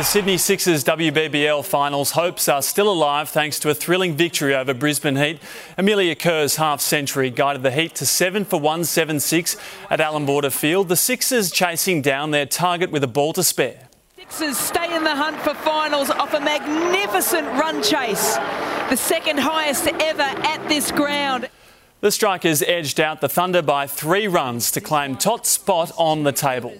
The Sydney Sixers WBBL finals hopes are still alive thanks to a thrilling victory over Brisbane Heat. Amelia Kerr's half century guided the Heat to 7 for 176 at Allan Border Field. The Sixers chasing down their target with a ball to spare. Sixers stay in the hunt for finals off a magnificent run chase, the second highest ever at this ground. The Strikers edged out the Thunder by three runs to claim top spot on the table.